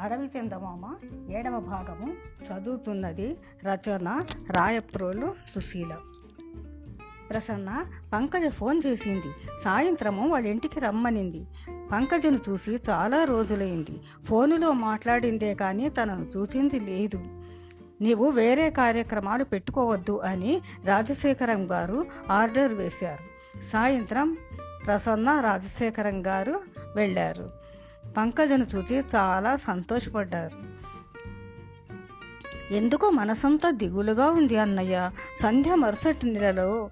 అడవి చందమామ ఏడవ భాగము చదువుతున్నది రచన రాయప్రోలు సుశీల. ప్రసన్న పంకజ ఫోన్ చేసింది. సాయంత్రము వాళ్ళ ఇంటికి రమ్మనింది. పంకజను చూసి చాలా రోజులైంది. ఫోనులో మాట్లాడిందే కానీ తనను చూసింది లేదు. నీవు వేరే కార్యక్రమాలు పెట్టుకోవద్దు అని రాజశేఖరం గారు ఆర్డర్ వేశారు. సాయంత్రం ప్రసన్న రాజశేఖరం గారు వెళ్ళారు. పంకజను చూసి చాలా సంతోషపడ్డారు. ఎందుకో మనసంతా దిగులుగా ఉంది అన్నయ్య. సంధ్య మరుసటి నెలలో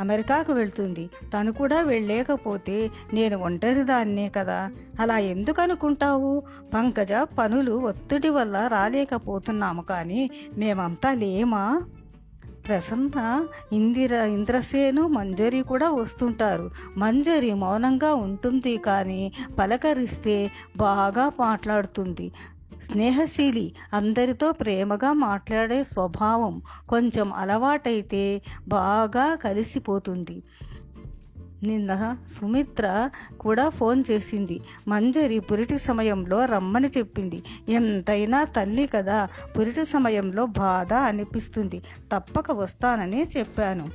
అమెరికాకు వెళ్తుంది. తను కూడా వెళ్ళలేకపోతే నేను ఒంటరిదాన్నే కదా. అలా ఎందుకు అనుకుంటావు? పంకజ పనులు ఒత్తిడి వల్ల రాలేకపోతున్నాము కానీ మేమంతా లేమా? ప్రసన్న ఇందిర ఇంద్రసేను మంజరి కూడా వస్తుంటారు. మంజరి మౌనంగా ఉంటుంది కానీ పలకరిస్తే బాగా మాట్లాడుతుంది. స్నేహశీలి అందరితో ప్రేమగా మాట్లాడే స్వభావం కొంచెం అలవాటైతే బాగా కలిసిపోతుంది. నిన్న సుమిత్ర కూడా ఫోన్ చేసింది. మంజరి పురిటి సమయంలో రమ్మని చెప్పింది. ఎంతైనా తల్లి కదా పురిటి సమయంలో బాధ అనిపిస్తుంది. తప్పక వస్తానని చెప్పాను.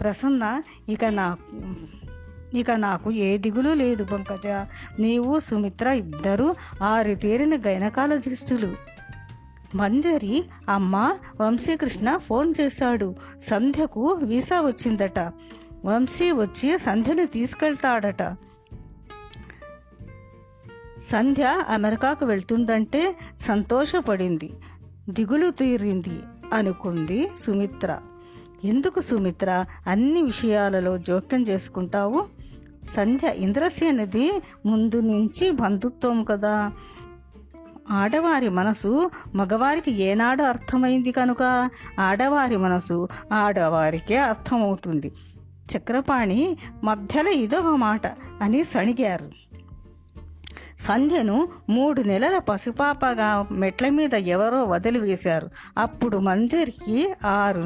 ప్రసన్న ఇక నా ఇక నాకు ఏ దిగులు లేదు పంకజ. నీవు సుమిత్ర ఇద్దరూ ఆరితేరిన గైనకాలజిస్టులు. మంజరి అమ్మ వంశీకృష్ణ ఫోన్ చేశాడు. సంధ్యకు వీసా వచ్చిందట. వంశీ వచ్చి సంధ్యని తీసుకెళ్తాడట. సంధ్య అమెరికాకు వెళ్తుందంటే సంతోషపడింది. దిగులు తీరింది అనుకుంది సుమిత్ర. ఎందుకు సుమిత్ర? అన్ని విషయాలలో జోక్యం చేసుకుంటావు? సంధ్య ఇంద్రసేనది ముందు నుంచి బంధుత్వం కదా. ఆడవారి మనసు మగవారికి ఏనాడు అర్థమైంది కనుక? ఆడవారి మనసు ఆడవారికే అర్థమవుతుంది. చక్రపాణి మధ్యలో ఇదొక మాట అని సణిగారు. సంధ్యను మూడు నెలల పసిపాపగా మెట్ల మీద ఎవరో వదిలివేశారు. అప్పుడు మంజరికి ఆరు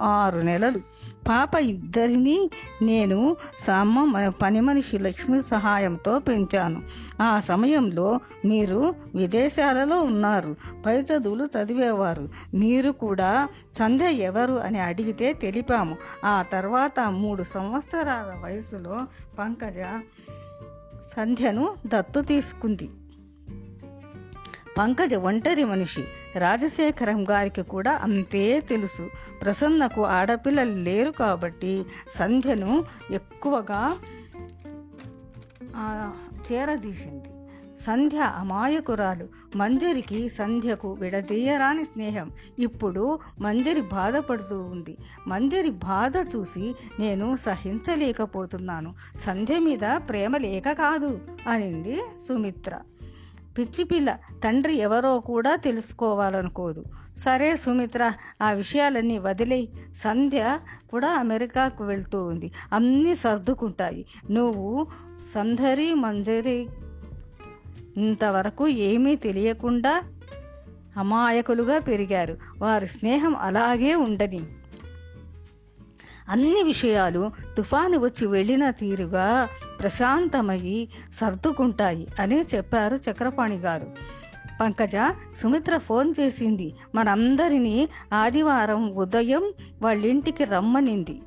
ఆరు నెలలు. పాప ఇద్దరిని నేను సమ్మ పని మనిషి లక్ష్మి సహాయంతో పెంచాను. ఆ సమయంలో మీరు విదేశాలలో ఉన్నారు. పై చదువులు చదివేవారు. మీరు కూడా సంధ్య ఎవరు అని అడిగితే తెలిపాము. ఆ తర్వాత మూడు సంవత్సరాల వయసులో పంకజ సంధ్యను దత్తు తీసుకుంది. పంకజ ఒంటరి మనిషి. రాజశేఖరం గారికి కూడా అంతే తెలుసు. ప్రసన్నకు ఆడపిల్లలు లేరు కాబట్టి సంధ్యను ఎక్కువగా చేరదీసింది. సంధ్య అమాయకురాలు. మంజరికి సంధ్యకు విడదీయరాని స్నేహం. ఇప్పుడు మంజరి బాధపడుతూ ఉంది. మంజరి బాధ చూసి నేను సహించలేకపోతున్నాను. సంధ్య మీద ప్రేమ లేక కాదు అనింది సుమిత్ర. పిచ్చి పిల్ల తండ్రి ఎవరో కూడా తెలుసుకోవాలనుకోదు. సరే సుమిత్ర ఆ విషయాలన్నీ వదిలే సంధ్య కూడా అమెరికాకు వెళ్తూ ఉంది. అన్నీ సర్దుకుంటాయి. నువ్వు సంధరి మంజరి ఇంతవరకు ఏమీ తెలియకుండా అమాయకులుగా పెరిగారు. వారి స్నేహం అలాగే ఉండని అన్ని విషయాలు తుఫాను వచ్చి వెళ్ళిన తీరుగా ప్రశాంతమయ్యి సర్దుకుంటాయి అని చెప్పారు చక్రపాణి గారు. పంకజ సుమిత్ర ఫోన్ చేసింది. మనందరినీ ఆదివారం ఉదయం వాళ్ళింటికి రమ్మనింది.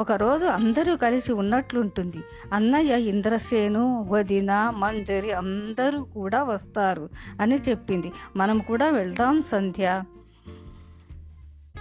ఒకరోజు అందరూ కలిసి ఉన్నట్లుంటుంది. అన్నయ్య ఇంద్రసేను వదిన మంజరి అందరూ కూడా వస్తారు అని చెప్పింది. మనం కూడా వెళ్దాం సంధ్య.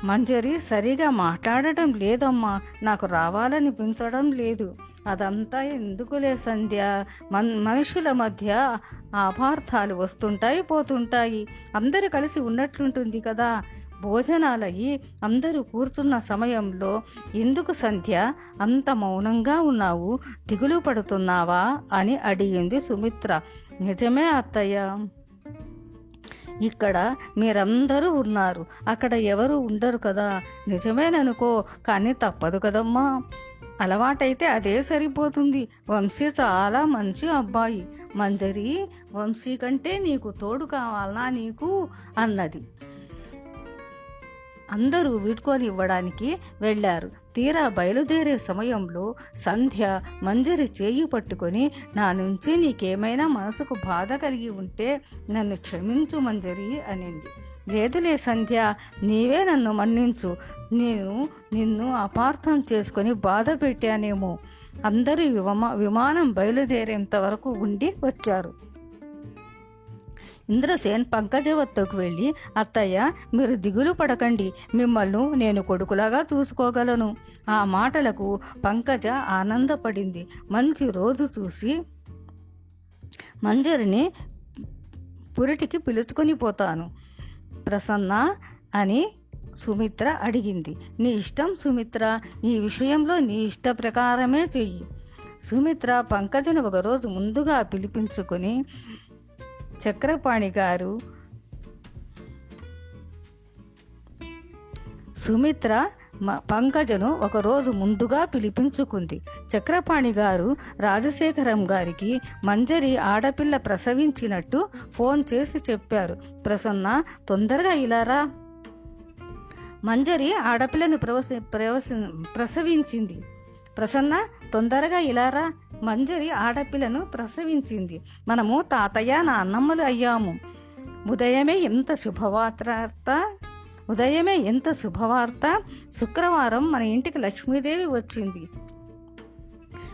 మంజరి సరిగా మాట్లాడటం లేదమ్మా. నాకు రావాలనిపించడం లేదు. అదంతా ఎందుకులే సంధ్య? మన్ మనుషుల మధ్య అపార్థాలు వస్తుంటాయి పోతుంటాయి. అందరూ కలిసి ఉన్నట్లుంటుంది కదా. భోజనాలయ్యి అందరూ కూర్చున్న సమయంలో ఎందుకు సంధ్య? అంత మౌనంగా ఉన్నావు? దిగులు పడుతున్నావా? అని అడిగింది సుమిత్ర. నిజమే అత్తయ్య. ఇక్కడ మీరందరూ ఉన్నారు. అక్కడ ఎవరు ఉండరు కదా. నిజమేననుకో కానీ తప్పదు కదమ్మా. అలవాటైతే అదే సరిపోతుంది. వంశీ చాలా మంచి అబ్బాయి. మంజరి వంశీ కంటే నీకు తోడు కావాలనా నీకు? అన్నది. అందరూ వీడ్కోలు ఇవ్వడానికి వెళ్ళారు. తీరా బయలుదేరే సమయంలో సంధ్య మంజరి చేయి పట్టుకొని నా నుంచి నీకేమైనా మనసుకు బాధ కలిగి ఉంటే నన్ను క్షమించు మంజరి అనింది. లేదులే సంధ్య నీవే నన్ను మన్నించు. నేను నిన్ను అపార్థం చేసుకొని బాధ పెట్టానేమో. అందరూ విమా విమానం బయలుదేరేంత వరకు ఉండి వచ్చారు. ఇంద్రసేన్ పంకజవత్తకు వెళ్ళి అత్తయ్య మీరు దిగులు పడకండి. మిమ్మల్ని నేను కొడుకులాగా చూసుకోగలను. ఆ మాటలకు పంకజ ఆనందపడింది. మంచి రోజు చూసి మంజరిని పురిటికి పిలుచుకొని పోతాను. ప్రసన్న అని సుమిత్ర అడిగింది. నీ ఇష్టం సుమిత్ర ఈ విషయంలో నీ ఇష్ట ప్రకారమే చెయ్యి. సుమిత్ర పంకజను ఒకరోజు ముందుగా పిలిపించుకొని చక్రపాణి గారు సుమిత్ర పంకజను ఒకరోజు ముందుగా పిలిపించుకుంది. చక్రపాణి గారు రాజశేఖరం గారికి మంజరి ఆడపిల్ల ప్రసవించినట్టు ఫోన్ చేసి చెప్పారు. ప్రసన్న తొందరగా ఇలారా మంజరి ఆడపిల్లను ప్రవసి ప్రవసి ప్రసవించింది. ప్రసన్న తొందరగా ఇలారా మంజరి ఆడపిల్లను ప్రసవించింది. మనము తాతయ్య నా అన్నమ్మలు అయ్యాము. ఉదయమే ఎంత శుభవార్త ఉదయమే ఎంత శుభవార్త? శుక్రవారం మన ఇంటికి లక్ష్మీదేవి వచ్చింది.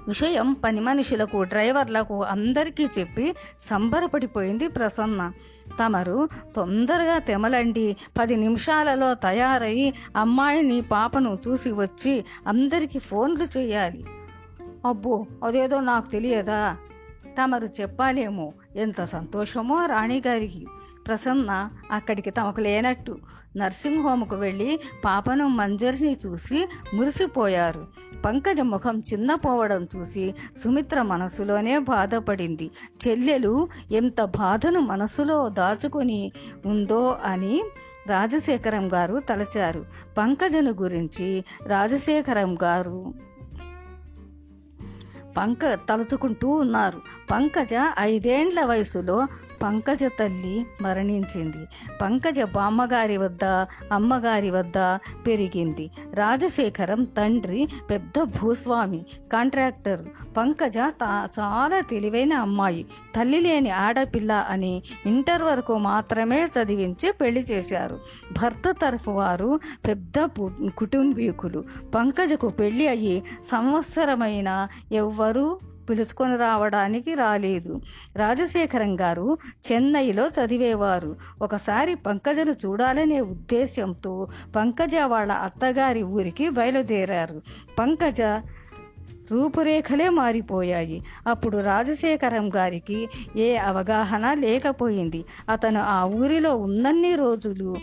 విషయం పని మనుషులకు డ్రైవర్లకు అందరికీ చెప్పి సంబరపడిపోయింది ప్రసన్న. తమరు తొందరగా తెమలండి. పది నిమిషాలలో తయారై అమ్మాయిని పాపను చూసి వచ్చి అందరికీ ఫోన్లు చేయాలి. అబ్బో అదేదో నాకు తెలియదా? తమరు చెప్పాలేమో ఎంత సంతోషమో రాణిగారికి. ప్రసన్న అక్కడికి తమకు లేనట్టు నర్సింగ్ హోమ్కు వెళ్ళి పాపను మంజరిని చూసి మురిసిపోయారు. పంకజ ముఖం చిన్నపోవడం చూసి సుమిత్ర మనసులోనే బాధపడింది. చెల్లెలు ఎంత బాధను మనసులో దాచుకొని ఉందో అని రాజశేఖరం గారు తలచారు. పంకజను గురించి రాజశేఖరం గారు పంక తలుచుకుంటూ ఉన్నారు. పంకజ ఐదేండ్ల వయసులో పంకజ తల్లి మరణించింది. పంకజ బామ్మగారి వద్ద అమ్మగారి వద్ద పెరిగింది. రాజశేఖరం తండ్రి పెద్ద భూస్వామి కాంట్రాక్టర్. పంకజ తా చాలా తెలివైన అమ్మాయి. తల్లి లేని ఆడపిల్ల అని ఇంటర్ వరకు మాత్రమే చదివించి పెళ్ళి చేశారు. భర్త తరఫు వారు పెద్ద కుటుంబీకులు. పంకజకు పెళ్ళి అయ్యి సంవత్సరమైన ఎవ్వరూ పిలుచుకొని రావడానికి రాలేదు. రాజశేఖరం గారు చెన్నైలో చదివేవారు. ఒకసారి పంకజను చూడాలనే ఉద్దేశంతో పంకజ వాళ్ళ అత్తగారి ఊరికి బయలుదేరారు. పంకజ రూపురేఖలే మారిపోయాయి. అప్పుడు రాజశేఖరం గారికి ఏ అవగాహన లేకపోయింది. అతను ఆ ఊరిలో ఉన్నన్ని రోజులు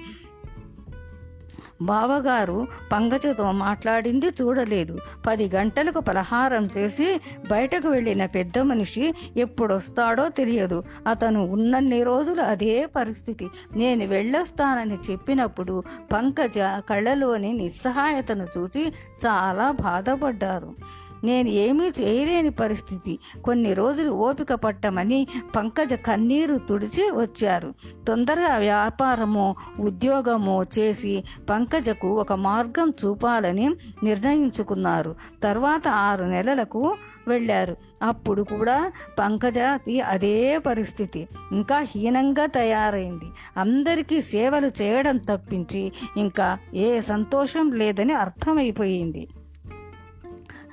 బావగారు పంగజతో మాట్లాడింది చూడలేదు. పది గంటలకు పలహారం చేసి బయటకు వెళ్ళిన పెద్ద మనిషి ఎప్పుడొస్తాడో తెలియదు. అతను ఉన్నన్ని రోజులు అదే పరిస్థితి. నేను వెళ్ళొస్తానని చెప్పినప్పుడు పంకజ కళ్ళలోని నిస్సహాయతను చూసి చాలా బాధపడ్డారు. నేను ఏమీ చేయలేని పరిస్థితి. కొన్ని రోజులు ఓపిక పట్టమని పంకజ కన్నీరు తుడిచి వచ్చారు. తొందరగా వ్యాపారమో ఉద్యోగమో చేసి పంకజకు ఒక మార్గం చూపాలని నిర్ణయించుకున్నారు. తర్వాత ఆరు నెలలకు వెళ్ళారు. అప్పుడు కూడా పంకజాతి అదే పరిస్థితి. ఇంకా హీనంగా తయారైంది. అందరికీ సేవలు చేయడం తప్పించి ఇంకా ఏ సంతోషం లేదని అర్థమైపోయింది.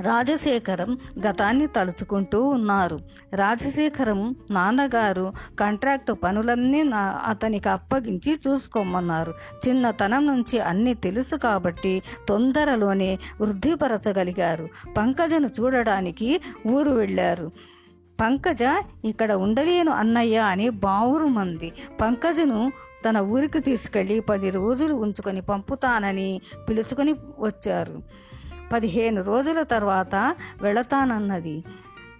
రాజశేఖరం గతాన్ని తలుచుకుంటూ ఉన్నారు. రాజశేఖరం నాన్నగారు కాంట్రాక్ట్ పనులన్నీ నా అతనికి అప్పగించి చూసుకోమన్నారు. చిన్నతనం నుంచి అన్నీ తెలుసు కాబట్టి తొందరలోనే వృద్ధిపరచగలిగారు. పంకజను చూడడానికి ఊరు వెళ్ళారు. పంకజ ఇక్కడ ఉండలేను అన్నయ్య అని బావురు మంది. పంకజను తన ఊరికి తీసుకెళ్ళి పది రోజులు ఉంచుకొని పంపుతానని పిలుచుకొని వచ్చారు. పదిహేను రోజుల తర్వాత వెళతానన్నది.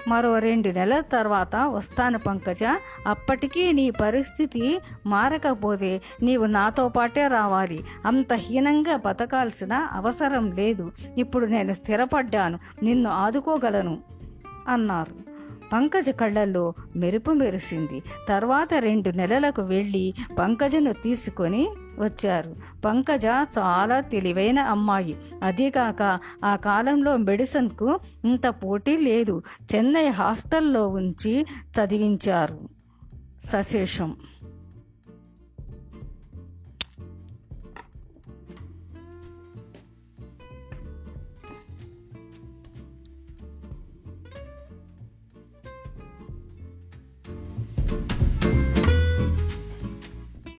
మరో రెండు నెలల తర్వాత వస్తాను పంకజ. అప్పటికీ నీ పరిస్థితి మారకపోతే నీవు నాతో పాటే రావాలి. అంత హీనంగా బతకాల్సిన అవసరం లేదు. ఇప్పుడు నేను స్థిరపడ్డాను. నిన్ను ఆదుకోగలను అన్నారు. పంకజ కళ్ళల్లో మెరుపు మెరిసింది. తర్వాత రెండు నెలలకు వెళ్ళి పంకజను తీసుకొని వచ్చారు. పంకజ చాలా తెలివైన అమ్మాయి. అదీకాక ఆ కాలంలో మెడిసిన్కు ఇంత పోటీ లేదు. చెన్నై హాస్టల్లో ఉంచి చదివించారు. సశేషం